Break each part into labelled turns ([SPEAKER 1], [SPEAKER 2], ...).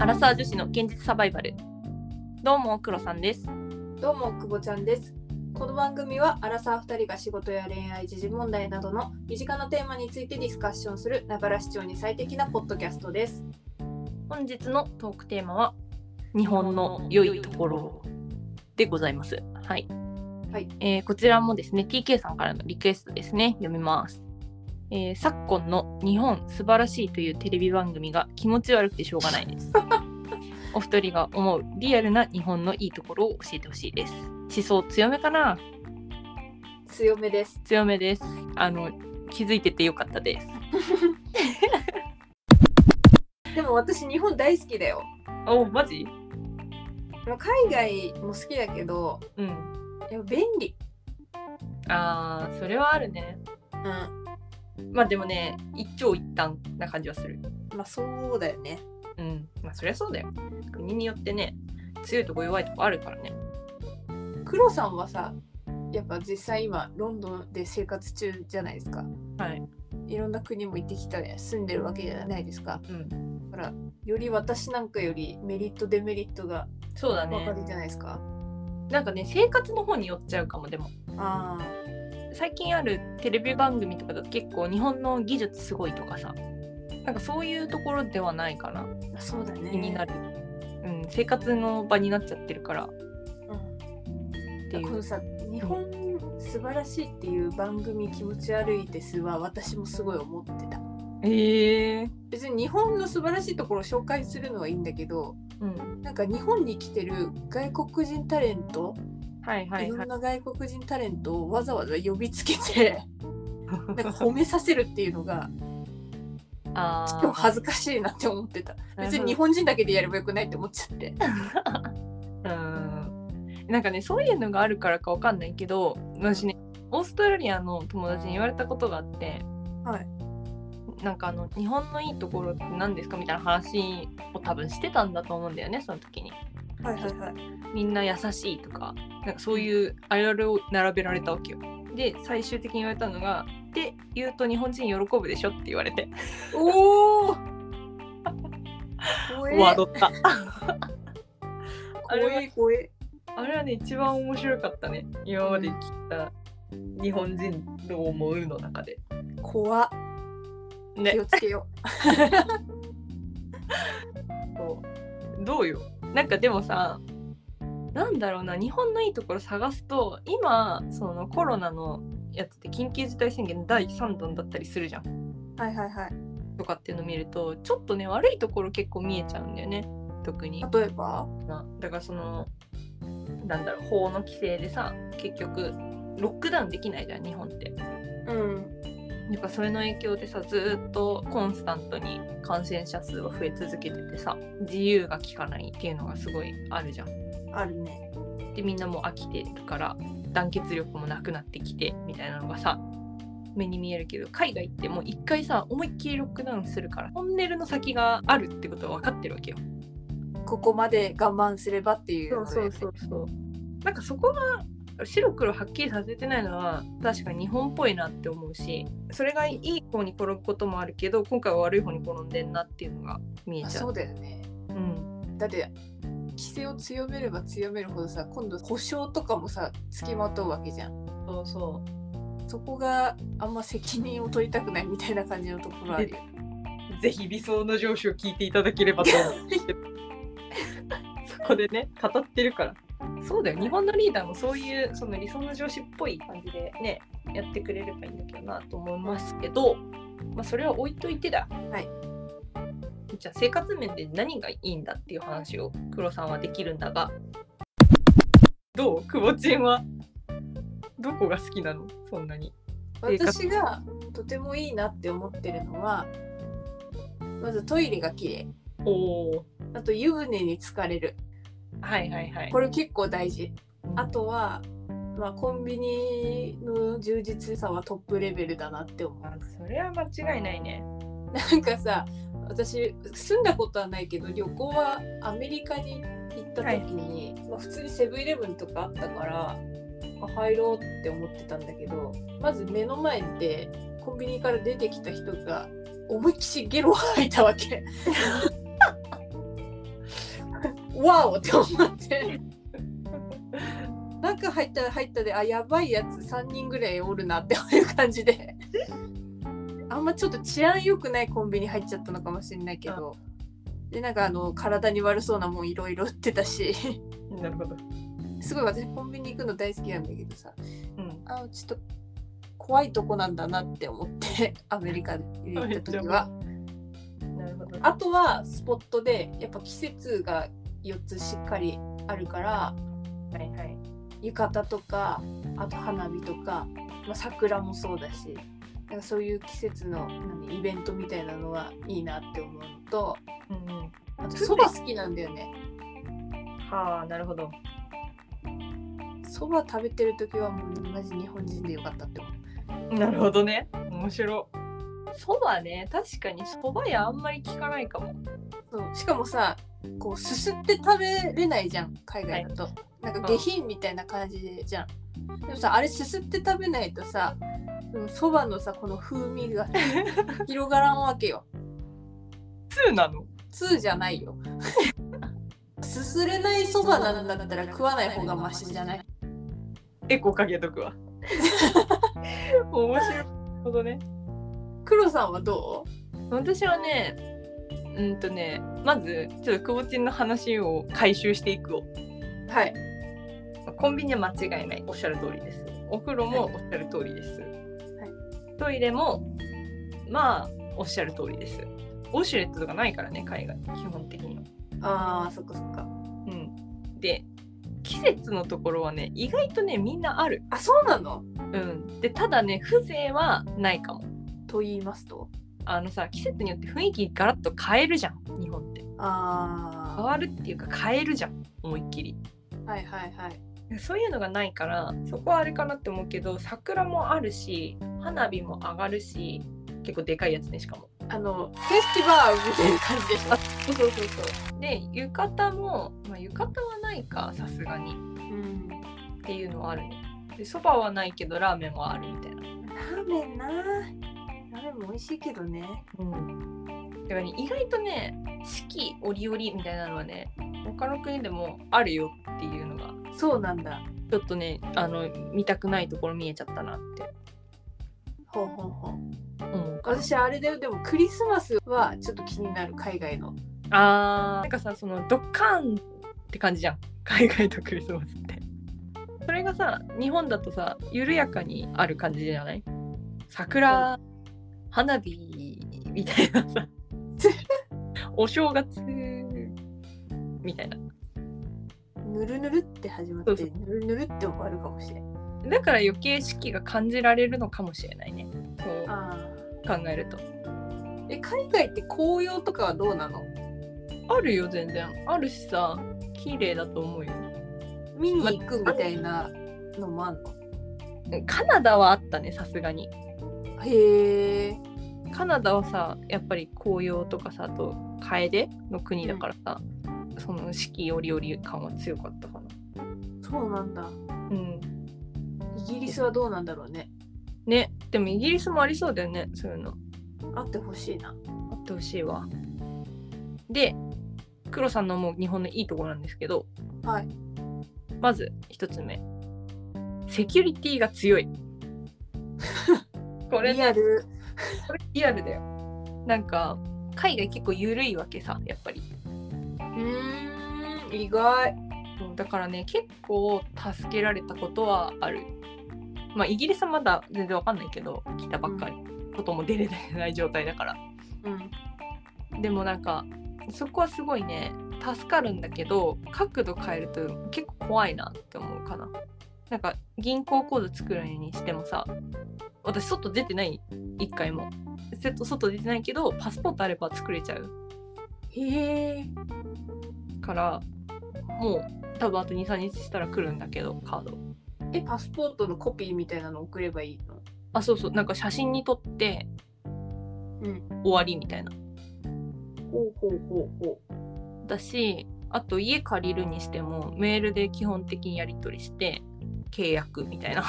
[SPEAKER 1] アラサー女子の現実サバイバル。どうも黒さんです。
[SPEAKER 2] どうもくぼちゃんです。この番組はアラサー2人が仕事や恋愛時事問題などの身近なテーマについてディスカッションするながら視聴に最適なポッドキャストです。
[SPEAKER 1] 本日のトークテーマは日本の良いところ。でございます。はい、
[SPEAKER 2] はい。
[SPEAKER 1] えーこちらもですね TK さんからのリクエストですね。読みますえー昨今の日本素晴らしいというテレビ番組が気持ち悪くてしょうがないです。お二人が思うリアルな日本のいいところを教えてほしいです。思想強めかな？
[SPEAKER 2] 強めです。
[SPEAKER 1] 強めです。あの気づいててよかったです。
[SPEAKER 2] でも私日本大好きだよ。
[SPEAKER 1] おマジ？
[SPEAKER 2] まあ海外も好きだけど
[SPEAKER 1] うん。
[SPEAKER 2] いや便利。
[SPEAKER 1] あーそれはあるね。
[SPEAKER 2] うん
[SPEAKER 1] まあでもね一長一短な感じはする。
[SPEAKER 2] まあそうだよね。
[SPEAKER 1] うん。まあそりゃそうだよ。国によってね強いとこ弱いとこあるからね。
[SPEAKER 2] 黒さんはさやっぱ実際今ロンドンで生活中じゃないですか。
[SPEAKER 1] はい。
[SPEAKER 2] いろんな国も行ってきた住んでるわけじゃないですか。
[SPEAKER 1] うん。
[SPEAKER 2] だからより私なんかよりメリットデメリットが
[SPEAKER 1] そうだね。
[SPEAKER 2] 分かるじゃないですか、
[SPEAKER 1] なんかね生活の方に寄っちゃうかもでも。
[SPEAKER 2] あ
[SPEAKER 1] 最近あるテレビ番組とかだと結構日本の技術すごいとかさなんかそういうところではないかな。
[SPEAKER 2] あそうだね。
[SPEAKER 1] 気になる、うん、生活の場になっちゃってるから。っ
[SPEAKER 2] う。んこのさ日本素晴らしいっていう番組気持ち悪いですは私もすごい思ってた。
[SPEAKER 1] ええ
[SPEAKER 2] 別に日本の素晴らしいところを紹介するのはいいんだけど
[SPEAKER 1] うん。
[SPEAKER 2] なんか日本に来てる外国人タレント、
[SPEAKER 1] はいはいいはい。
[SPEAKER 2] ろんな外国人タレントをわざわざ呼びつけて なんか褒めさせるっていうのが
[SPEAKER 1] あ
[SPEAKER 2] ちょっと恥ずかしいなって思ってた。別に日本人だけでやればよくないって思っちゃって。
[SPEAKER 1] うん。なんかねそういうのがあるからかわかんないけど私ねオーストラリアの友達に言われたことがあって
[SPEAKER 2] はい。
[SPEAKER 1] なんかあの日本のいいところって何ですかみたいな話を多分してたんだと思うんだよねその時に
[SPEAKER 2] はいはいはい。
[SPEAKER 1] みんな優しいとかなんかそういうあれあれを並べられたわけよ。で最終的に言われたのが「って言うと日本人喜ぶでしょ」って言われて。
[SPEAKER 2] おお怖
[SPEAKER 1] った。
[SPEAKER 2] 怖え怖え。
[SPEAKER 1] あれはね一番面白かったね。今まで聞いた日本人どう思うの中で。
[SPEAKER 2] 怖っ。
[SPEAKER 1] ね。
[SPEAKER 2] 気をつけよ
[SPEAKER 1] そう。どうよ？なんかでもさなんだろうな日本のいいところ探すと今そのコロナのやつって緊急事態宣言第3弾だったりするじゃん。
[SPEAKER 2] うはいはいはい。
[SPEAKER 1] とかっていうのを見るとちょっとね悪いところ結構見えちゃうんだよね。特に。
[SPEAKER 2] 例えば？
[SPEAKER 1] なだからそのなんだろう法の規制でさ結局ロックダウンできないじゃん日本って。
[SPEAKER 2] うん
[SPEAKER 1] やっぱそれの影響でさずーっとコンスタントに感染者数は増え続けててさ自由が利かないっていうのがすごいあるじゃん。
[SPEAKER 2] あるね
[SPEAKER 1] でみんなもう飽きてるから団結力もなくなってきてみたいなのがさ目に見えるけど海外ってもう一回さ思いっきりロックダウンするからトンネルの先があるってことは分かってるわけよ。
[SPEAKER 2] ここまで我慢すればっていう
[SPEAKER 1] そうそうそうそう。なんかそこが白黒はっきりさせてないのは確かに日本っぽいなって思うしそれがいい方に転ぶこともあるけど今回は悪い方に転んでんなっていうのが見えちゃ。
[SPEAKER 2] あそううだよね。
[SPEAKER 1] うん、
[SPEAKER 2] だって規制を強めれば強めるほどさ今度保証とかもさつきまとうわけじゃん。
[SPEAKER 1] そうそう。
[SPEAKER 2] そこがあんま責任を取りたくないみたいな感じのところあるよ。
[SPEAKER 1] ぜひ理想の上司を聞いていただければと思って。そこでね語ってるからそうだよ日本のリーダーもそういうその理想の上司っぽい感じでねやってくれればいいんだけどなと思いますけど、まあ、それは置いといてだ。
[SPEAKER 2] はい。
[SPEAKER 1] じゃあ生活面で何がいいんだっていう話を黒さんはできるんだが。どう？くぼちんは？どこが好きなの？そんなに。
[SPEAKER 2] 私がとてもいいなって思ってるのはまずトイレが綺麗。
[SPEAKER 1] おお
[SPEAKER 2] あと湯船に浸かれる
[SPEAKER 1] はいはいはい。
[SPEAKER 2] これ結構大事。あとは、まあ、コンビニの充実さはトップレベルだなって思う。
[SPEAKER 1] あそれは間違いないね。
[SPEAKER 2] なんかさ私住んだことはないけど旅行はアメリカに行った時に、まあ、普通にセブンイレブンとかあったから、まあ入ろうって思ってたんだけどまず目の前でコンビニから出てきた人が思いっきしゲロを吐いたわけ わおって思って中入ったら入ったであやばいやつ3人ぐらいおるなっていう感じであんまちょっと治安良くないコンビニ入っちゃったのかもしれないけどでなんかあの体に悪そうなもんいろいろ売ってたし
[SPEAKER 1] なるほど。
[SPEAKER 2] すごい私コンビニ行くの大好きなんだけどさ
[SPEAKER 1] うん。
[SPEAKER 2] あちょっと怖いとこなんだなって思って アメリカに行った時は。
[SPEAKER 1] なるほど。
[SPEAKER 2] あとはスポットでやっぱ季節が4つしっかりあるから
[SPEAKER 1] はいはい。
[SPEAKER 2] 浴衣とかあと花火とか、まあ、桜もそうだしなんかそういう季節の何イベントみたいなのはいいなって思うのと
[SPEAKER 1] うんうん。
[SPEAKER 2] あとそば好きなんだよね
[SPEAKER 1] はあ、なるほど。
[SPEAKER 2] そば食べてる時はもうマジ日本人でよかったって思う
[SPEAKER 1] なるほどね。面白い。そばね、確かにそば屋あんまり聞かないかも。
[SPEAKER 2] そうしかもさこうすすって食べれないじゃん海外だと、なんか下品みたいな感じじゃん、でもさあれすすって食べないとさそばのさこの風味が 広がらんわけよ。
[SPEAKER 1] 2なの？
[SPEAKER 2] 通じゃないよ。すすれないそばなんだったら食わない方がマシじゃない？
[SPEAKER 1] エコかけとくわ。面白い。ほどね。
[SPEAKER 2] 黒さんはど
[SPEAKER 1] 私はね、うんとね、まず、ちょっとくぼちんの話を回収していくを。
[SPEAKER 2] うはい
[SPEAKER 1] コンビニは間違いない。おっしゃる通りです。お風呂もおっしゃる通りです。トイレも、まあ、おっしゃる通りです。ウォシュレットとかないからね、海外、基本的には。
[SPEAKER 2] あーそっかそっか
[SPEAKER 1] うん。で、季節のところはね、意外とね、みんなある。
[SPEAKER 2] あそうなの？
[SPEAKER 1] うん。で、ただね、風情はないかも。
[SPEAKER 2] と言いますと？
[SPEAKER 1] あのさ、季節によって雰囲気ガラッと変えるじゃん、日本って。変
[SPEAKER 2] あ
[SPEAKER 1] わるっていうか変えるじゃん、思いっきり。
[SPEAKER 2] ーはいはいはい
[SPEAKER 1] そういうのがないからそこはあれかなって思うけど桜もあるし花火も上がるし結構でかいやつねしかも。
[SPEAKER 2] あのフェスティバーみたいな感じでした
[SPEAKER 1] そうそうそうそう。で浴衣も、まあ、浴衣はないかさすがに
[SPEAKER 2] うん
[SPEAKER 1] っていうのはあるね。でそばはないけどラーメンはあるみたいな。
[SPEAKER 2] ラーメンなラーメンも美味しいけどね。
[SPEAKER 1] うん。だからね意外とね四季折々みたいなのはね他の国でもあるよっていうのが
[SPEAKER 2] そうなんだ。
[SPEAKER 1] ちょっとねあの見たくないところ見えちゃったなって。
[SPEAKER 2] ほうほうほう。
[SPEAKER 1] 思うかな
[SPEAKER 2] 私あれだよでもクリスマスはちょっと気になる海外の。
[SPEAKER 1] あー。なんかさそのドッカーンって感じじゃん。海外とクリスマスって。それがさ日本だとさ緩やかにある感じじゃない？桜花火みたいなさ。お正月みたいな。
[SPEAKER 2] ぬるぬるって始まってぬるぬるって終わるかもしれん。
[SPEAKER 1] だから余計四季が感じられるのかもしれないね。そう
[SPEAKER 2] あ
[SPEAKER 1] 考えると。
[SPEAKER 2] え海外って紅葉とかはどうなの？
[SPEAKER 1] あるよ全然。あるしさ綺麗だと思うよ。
[SPEAKER 2] 見に行くみたいなのもあんの？
[SPEAKER 1] カナダはあったねさすがに
[SPEAKER 2] へえ
[SPEAKER 1] カナダはさやっぱり紅葉とかさあと楓の国だからさ、その四季折々感は強かったかな。
[SPEAKER 2] そうなんだ。
[SPEAKER 1] うん。
[SPEAKER 2] イギリスはどうなんだろうね。
[SPEAKER 1] ねでもイギリスもありそうだよねそういうの。
[SPEAKER 2] あってほしいな。
[SPEAKER 1] あってほしいわ。で黒さんの思う日本のいいところなんですけど
[SPEAKER 2] はい。
[SPEAKER 1] まず一つ目。セキュリティが強い これね。
[SPEAKER 2] リアル。
[SPEAKER 1] これリアルだよ。なんか海外結構緩いわけさやっぱり。
[SPEAKER 2] うーん意外。
[SPEAKER 1] だからね結構助けられたことはある。まあイギリスはまだ全然わかんないけど来たばっかり、外も出れ ない状態だから。
[SPEAKER 2] うん。
[SPEAKER 1] でもなんかそこはすごいね助かるんだけど角度変えると結構怖いなって思うかな。なんか銀行口座作るにしてもさ私外出てない。一回も。外外出てないけどパスポートあれば作れちゃう。
[SPEAKER 2] へえ。
[SPEAKER 1] からもう多分あと23日したら来るんだけどカード。
[SPEAKER 2] えパスポートのコピーみたいなの送ればいいの？
[SPEAKER 1] あそうそう。なんか写真に撮って
[SPEAKER 2] うん。
[SPEAKER 1] 終わりみたいな。
[SPEAKER 2] ほうほうほうほ
[SPEAKER 1] だしあと家借りるにしてもメールで基本的にやり取りして契約みたいな。
[SPEAKER 2] う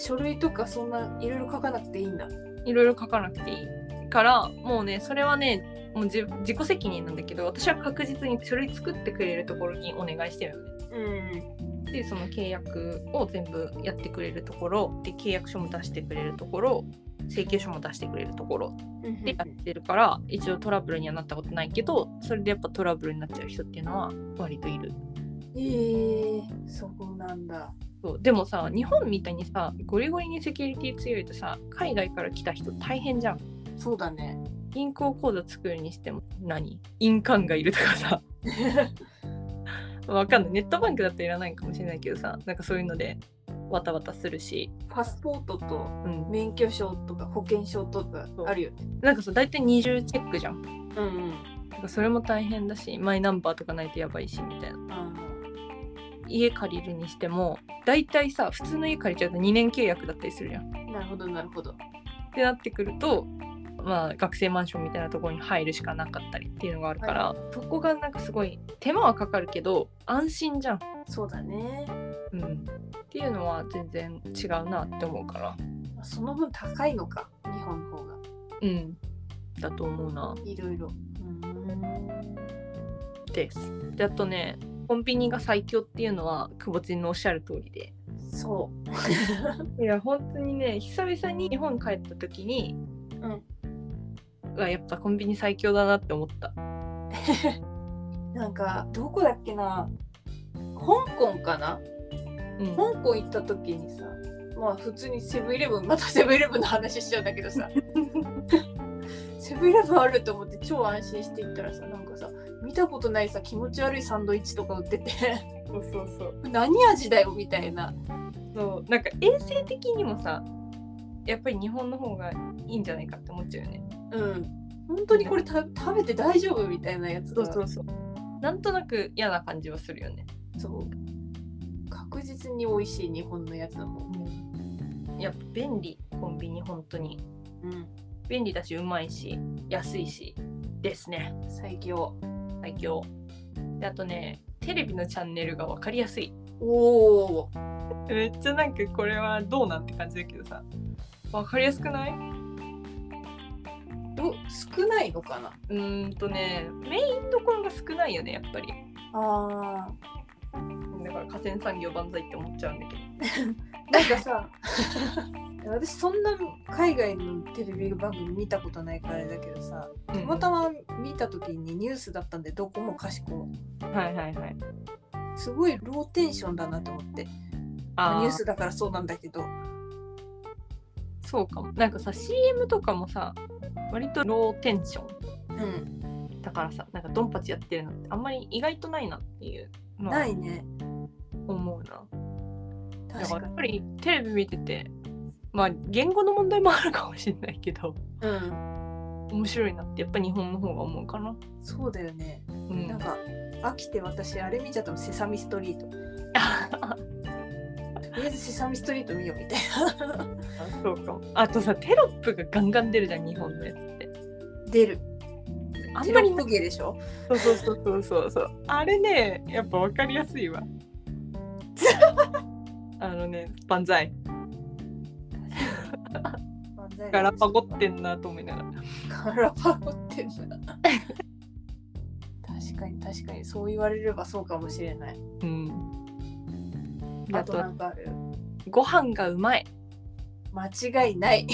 [SPEAKER 2] 書類とかそんないろいろ書かなくていいんだ
[SPEAKER 1] いろいろ書かなくていいからもうねそれはねもう自自己責任なんだけど私は確実に書類作ってくれるところにお願いしてるのね。
[SPEAKER 2] うん
[SPEAKER 1] でその契約を全部やってくれるところで契約書も出してくれるところ請求書も出してくれるところ
[SPEAKER 2] うん
[SPEAKER 1] でやってるから一応トラブルにはなったことないけどそれでやっぱトラブルになっちゃう人っていうのは割といる。
[SPEAKER 2] えー、そうなんだ
[SPEAKER 1] そうでもさ日本みたいにさゴリゴリにセキュリティ強いとさ海外から来た人大変じゃん。
[SPEAKER 2] そうだね。
[SPEAKER 1] 銀行口座作るにしても何？印鑑がいるとかさ。わかんない。ネットバンクだったらいらないかもしれないけどさなんかそういうのでわたわたするし、
[SPEAKER 2] パスポートと
[SPEAKER 1] うん、
[SPEAKER 2] 免許証とか保険証とかあるよね。
[SPEAKER 1] なんかさ大体二重チェックじゃん。
[SPEAKER 2] うんうん。
[SPEAKER 1] なんかそれも大変だしマイナンバーとかないとやばいしみたいな家借りるにしても大体さ普通の家借りちゃうと2年契約だったりするじゃん。
[SPEAKER 2] なるほどなるほど。
[SPEAKER 1] てなってくるとまあ学生マンションみたいなところに入るしかなかったりっていうのがあるから、そこがなんかすごい手間はかかるけど安心じゃん。
[SPEAKER 2] そうだね。
[SPEAKER 1] うん、っていうのは全然違うなって思うから。
[SPEAKER 2] その分高いのか日本の方が。
[SPEAKER 1] うん。だと思うな。い
[SPEAKER 2] ろいろ。うん。
[SPEAKER 1] です。であとねコンビニが最強っていうのは久保ちんのおっしゃる通りで。
[SPEAKER 2] そう。
[SPEAKER 1] いや本当にね久々に日本帰った時に
[SPEAKER 2] うん。
[SPEAKER 1] うわやっぱコンビニ最強だなって思った。
[SPEAKER 2] なんかどこだっけな。香港かな。
[SPEAKER 1] うん。
[SPEAKER 2] 香港行った時にさまあ普通にセブンイレブンまた セブンイレブンの話しちゃうんだけどさ。セブンイレブンあると思って超安心して行ったらさなんかさ見たことないさ気持ち悪いサンドイッチとか売ってて。
[SPEAKER 1] そうそうそう。
[SPEAKER 2] 何味だよみたいな。
[SPEAKER 1] そうなんか衛生的にもさやっぱり日本の方がいいんじゃないかって思っちゃうよね。
[SPEAKER 2] うん。本当にこれた食べて大丈夫みたいなやつが
[SPEAKER 1] そうそうそう。なんとなく嫌な感じはするよね。
[SPEAKER 2] そう。確実に美味しい日本のやつだもん。
[SPEAKER 1] やっぱ便利コンビニ本当に。
[SPEAKER 2] うん。
[SPEAKER 1] 便利だしうまいし安いしですね。
[SPEAKER 2] 最強
[SPEAKER 1] 最強。であとねテレビのチャンネルが分かりやすい。
[SPEAKER 2] おお
[SPEAKER 1] めっちゃなんかこれはどうなんて感じだけどさ。分かりやすくない？
[SPEAKER 2] ど少ないのかな？
[SPEAKER 1] うーんとねメインどころが少ないよねやっぱり。
[SPEAKER 2] あ
[SPEAKER 1] だから河川産業万歳って思っちゃうんだけど。
[SPEAKER 2] ー なんかさ私そんな海外のテレビ番組見たことないからあれだけどさたまたま見た時にニュースだったんでどこもかしこ。も
[SPEAKER 1] はいはいはい。
[SPEAKER 2] すごいローテンションだなと思って。まあニュースだからそうなんだけど。
[SPEAKER 1] そうかも。なんかさ CM とかもさ割とローテンショ
[SPEAKER 2] うん。
[SPEAKER 1] ンだからさなんかドンパチやってるのってあんまり意外とないなっていうのは
[SPEAKER 2] ないね。
[SPEAKER 1] 思うなだか
[SPEAKER 2] らに
[SPEAKER 1] やっぱりテレビ見ててまあ言語の問題もあるかもしれないけど
[SPEAKER 2] うん
[SPEAKER 1] 面白いなってやっぱ日本の方が思うかな。
[SPEAKER 2] そうだよね
[SPEAKER 1] うん
[SPEAKER 2] なんか飽きて私あれ見ちゃったのセサミストリート とりあえずセサミストリート見ようみたいな
[SPEAKER 1] そうかも。あとさテロップがガンガン出るじゃん日本のやつって。
[SPEAKER 2] 出る
[SPEAKER 1] あんまり
[SPEAKER 2] テロップゲーでしょ？
[SPEAKER 1] そうそうそうそうそうそう。あれねやっぱ分かりやすいわ。あのね万歳ガラパゴってんなと思いながら。
[SPEAKER 2] ガラパゴってんだ確かに確かにそう言われればそうかもしれない
[SPEAKER 1] うん。
[SPEAKER 2] あ
[SPEAKER 1] と
[SPEAKER 2] なんかある？
[SPEAKER 1] ご飯がうまい。
[SPEAKER 2] 間違いない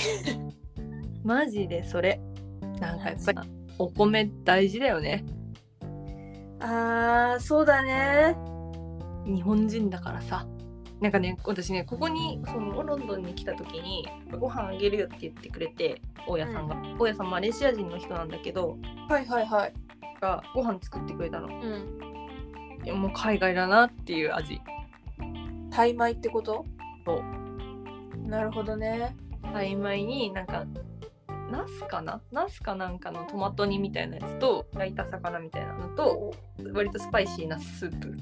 [SPEAKER 1] マジでそれ。なんかやっぱりお米大事だよね。
[SPEAKER 2] あーそうだね
[SPEAKER 1] 日本人だからさなんかね私ねここにそのロンドンに来た時にご飯あげるよって言ってくれて大家さんが、大家さんマレーシア人の人なんだけど
[SPEAKER 2] はいはいはい。
[SPEAKER 1] がご飯作ってくれたの。
[SPEAKER 2] うん。
[SPEAKER 1] いやもう海外だなっていう味。
[SPEAKER 2] タイ米ってこと？
[SPEAKER 1] そう。
[SPEAKER 2] なるほどね。
[SPEAKER 1] タイ米になんかナスかな？ナスかなんかのトマト煮みたいなやつと焼いた魚みたいなのと割とスパイシーなスープ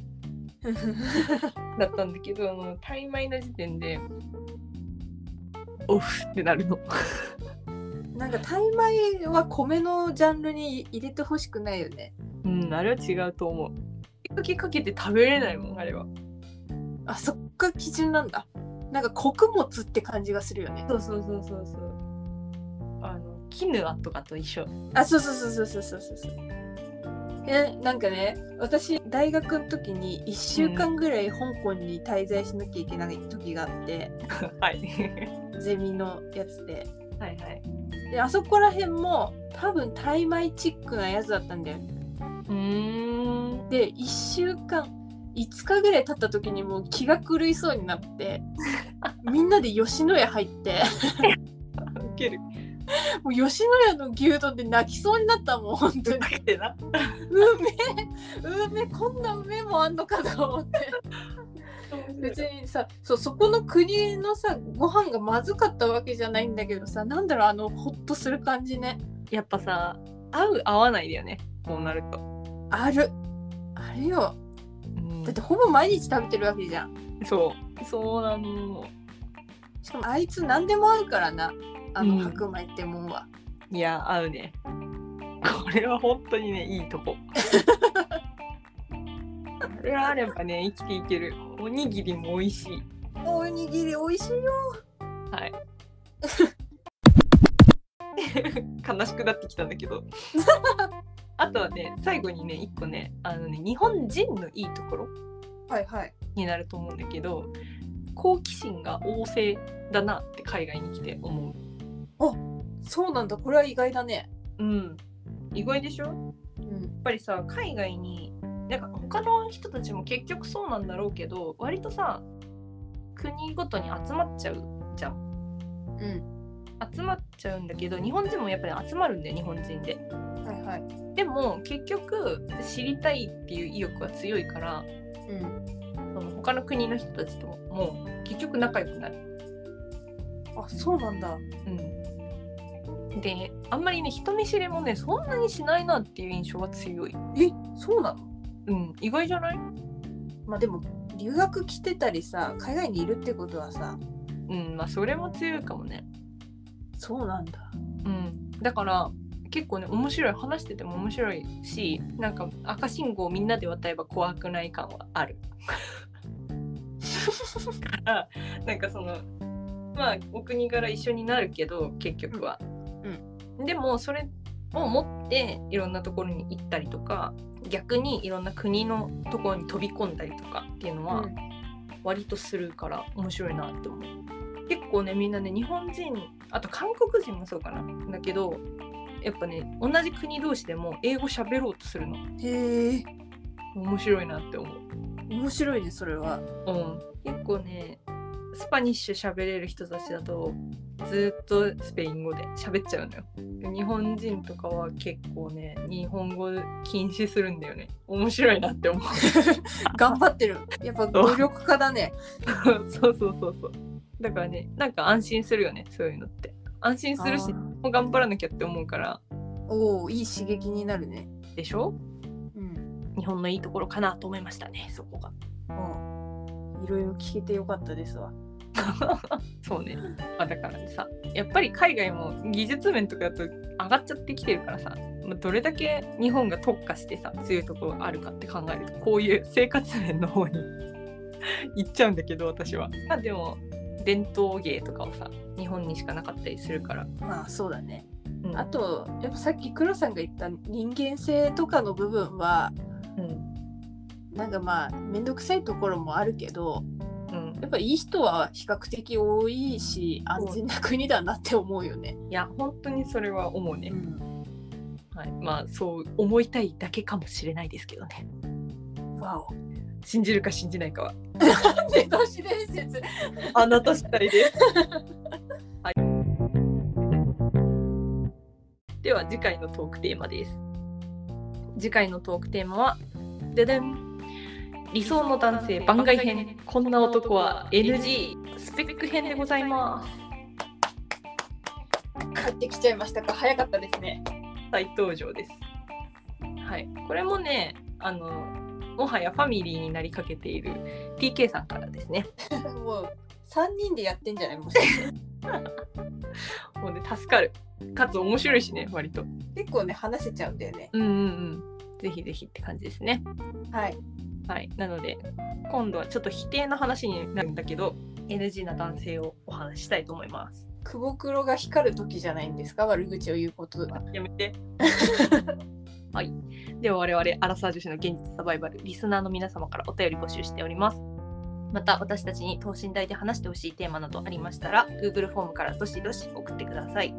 [SPEAKER 1] だったんだけどもう怠米の時点でオフってなるの。
[SPEAKER 2] なんかタイ米は米のジャンルに入れてほしくないよね。
[SPEAKER 1] うんあれは違うと思う。かけかけて食べれないもんあれは。
[SPEAKER 2] あそっか基準なんだ。なんか穀物って感じがするよね。
[SPEAKER 1] そうそうそうそうそう。あのキヌアとかと一緒。
[SPEAKER 2] あそうそうそうそうそうそうそう。えなんかね私大学の時に1週間ぐらい香港に滞在しなきゃいけない時があって、
[SPEAKER 1] はい。
[SPEAKER 2] ゼミのやつで。
[SPEAKER 1] はいはい。
[SPEAKER 2] であそこら辺も多分タイ米チックなやつだったんだよ。
[SPEAKER 1] うーん。
[SPEAKER 2] で1週間5日ぐらい経った時にもう気が狂いそうになって みんなで吉野家入って。
[SPEAKER 1] ウケる
[SPEAKER 2] もう吉野家の牛丼で泣きそうになったもん本当に。
[SPEAKER 1] な
[SPEAKER 2] うめえうめえこんなうめえもんあんのかと思って。別にさそうそこの国のさご飯がまずかったわけじゃないんだけどさなんだろうあのホッとする感じね。
[SPEAKER 1] やっぱさ合う合わないだよね。こうなると、
[SPEAKER 2] ある。あるよ。
[SPEAKER 1] うん。
[SPEAKER 2] だってほぼ毎日食べてるわけじゃん。
[SPEAKER 1] そう。そうなの。
[SPEAKER 2] しかもあいつ何でも合うからなあの
[SPEAKER 1] うん。
[SPEAKER 2] 白米ってもんは、
[SPEAKER 1] いや合うね。これは本当にねいいとこ。これがあればね生きていける。おにぎりも美味しい。
[SPEAKER 2] おにぎり美味しいよ。
[SPEAKER 1] はい。悲しくなってきたんだけど。あとはね最後にね一個ねあのね日本人のいいところ
[SPEAKER 2] はいはい。
[SPEAKER 1] になると思うんだけど好奇心が旺盛だなって海外に来て思う
[SPEAKER 2] そうなんだ。これは意外だね。
[SPEAKER 1] うん。意外でしょ？やっ
[SPEAKER 2] うん
[SPEAKER 1] ぱりさ海外になんか他の人たちも結局そうなんだろうけど割とさ国ごとに集まっちゃうじゃん。
[SPEAKER 2] うん。
[SPEAKER 1] 集まっちゃうんだけど日本人もやっぱり集まるんだよ日本人で。
[SPEAKER 2] はいはい。
[SPEAKER 1] でも結局知りたいっていう意欲が強いから
[SPEAKER 2] うん。
[SPEAKER 1] その他の国の人たちとも結局仲良くなる。
[SPEAKER 2] あそうなんだ。
[SPEAKER 1] うん、であんまりね人見知りもねそんなにしないなっていう印象が強い。
[SPEAKER 2] えそうなの？
[SPEAKER 1] うん、意外じゃない？
[SPEAKER 2] まあでも留学来てたりさ海外にいるってことはさ
[SPEAKER 1] うんまあそれも強いかもね。
[SPEAKER 2] そうなんだ
[SPEAKER 1] うん、だから結構ね面白い話してても面白いしなんか赤信号をみんなで渡れば怖くない感はある。からなんかそのまあお国柄一緒になるけど結局は。でもそれを持っていろんなところに行ったりとか逆にいろんな国のところに飛び込んだりとかっていうのは
[SPEAKER 2] うん。
[SPEAKER 1] 割とするから面白いなって思う。結構ねみんなね日本人あと韓国人もそうかな。だけどやっぱね同じ国同士でも英語喋ろうとするの。
[SPEAKER 2] へえ。
[SPEAKER 1] 面白いなって思う。
[SPEAKER 2] 面白いねそれは。
[SPEAKER 1] うん、結構ねスパニッシュ喋れる人たちだとずっとスペイン語で喋っちゃうのよ。で日本人とかは結構ね日本語禁止するんだよね。面白いなって思う。
[SPEAKER 2] 頑張ってるやっぱ努力家だね
[SPEAKER 1] そうそうそうそう。だからねなんか安心するよねそういうのって。安心するしもう頑張らなきゃって思うから
[SPEAKER 2] おおいい刺激になるね
[SPEAKER 1] でしょ？
[SPEAKER 2] うん
[SPEAKER 1] 日本のいいところかなと思いましたねそこが。
[SPEAKER 2] うんいろいろ聞けてよかったですわ
[SPEAKER 1] そうね。まあ、だからさ、やっぱり海外も技術面とかだと上がっちゃってきてるからさ、まあどれだけ日本が特化してさ、強いところがあるかって考えると、こういう生活面の方に 行っちゃうんだけど、私は。まあでも、伝統芸とかはさ、日本にしかなかったりするから。
[SPEAKER 2] まあそうだね
[SPEAKER 1] うん、
[SPEAKER 2] あとやっぱさっき黒さんが言った人間性とかの部分は
[SPEAKER 1] うん。
[SPEAKER 2] なんかまあ面倒くさいところもあるけど
[SPEAKER 1] うん。
[SPEAKER 2] やっぱいい人は比較的多いし安全な国だなって思うよね。
[SPEAKER 1] いや、本当にそれは思うね。
[SPEAKER 2] ん、
[SPEAKER 1] はい。まあ、そう思いたいだけかもしれないですけどね。
[SPEAKER 2] わお。
[SPEAKER 1] 信じるか信じないかは。
[SPEAKER 2] で都市伝説。
[SPEAKER 1] あなた次第です。はい。では次回のトークテーマです。次回のトークテーマは、ででん理想の男性番外編こんな男は NG スペック編でございます。
[SPEAKER 2] 帰ってきちゃいましたか？早かったですね。
[SPEAKER 1] 再登場です。はい。これもね、あの、もはやファミリーになりかけている TK さんからですね。
[SPEAKER 2] もう三人でやってんじゃない？もし
[SPEAKER 1] もうね、助かる。かつ面白いしね、割と。
[SPEAKER 2] 結構ね話せちゃうんだよね。
[SPEAKER 1] うんうんうん。ぜひぜひって感じですね。
[SPEAKER 2] はい。
[SPEAKER 1] はい。なので、今度はちょっと否定の話になるんだけど、NG な男性をお話ししたいと思います。
[SPEAKER 2] 久保黒が光る時じゃないんですか？悪口を言うことが。
[SPEAKER 1] やめて。はい。では我々、アラサー女子の現実サバイバル、リスナーの皆様からお便り募集しております。また、私たちに等身大で話してほしいテーマなどありましたら、Google フォームからどしどし送ってください。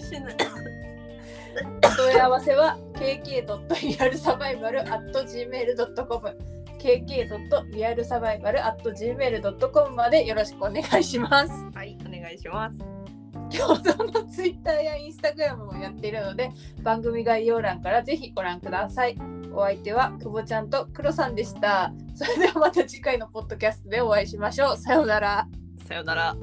[SPEAKER 1] 死ぬ
[SPEAKER 2] お問い合わせは kk.realsurvival.gmail.com kk.realsurvival.gmail.com までよろしくお願いします。
[SPEAKER 1] はい、お願いします。
[SPEAKER 2] 共同の Twitter や Instagram もやっているので番組概要欄からぜひご覧ください。お相手は久保ちゃんとクロさんでした。それではまた次回のポッドキャストでお会いしましょう。さようなら。
[SPEAKER 1] さよなら。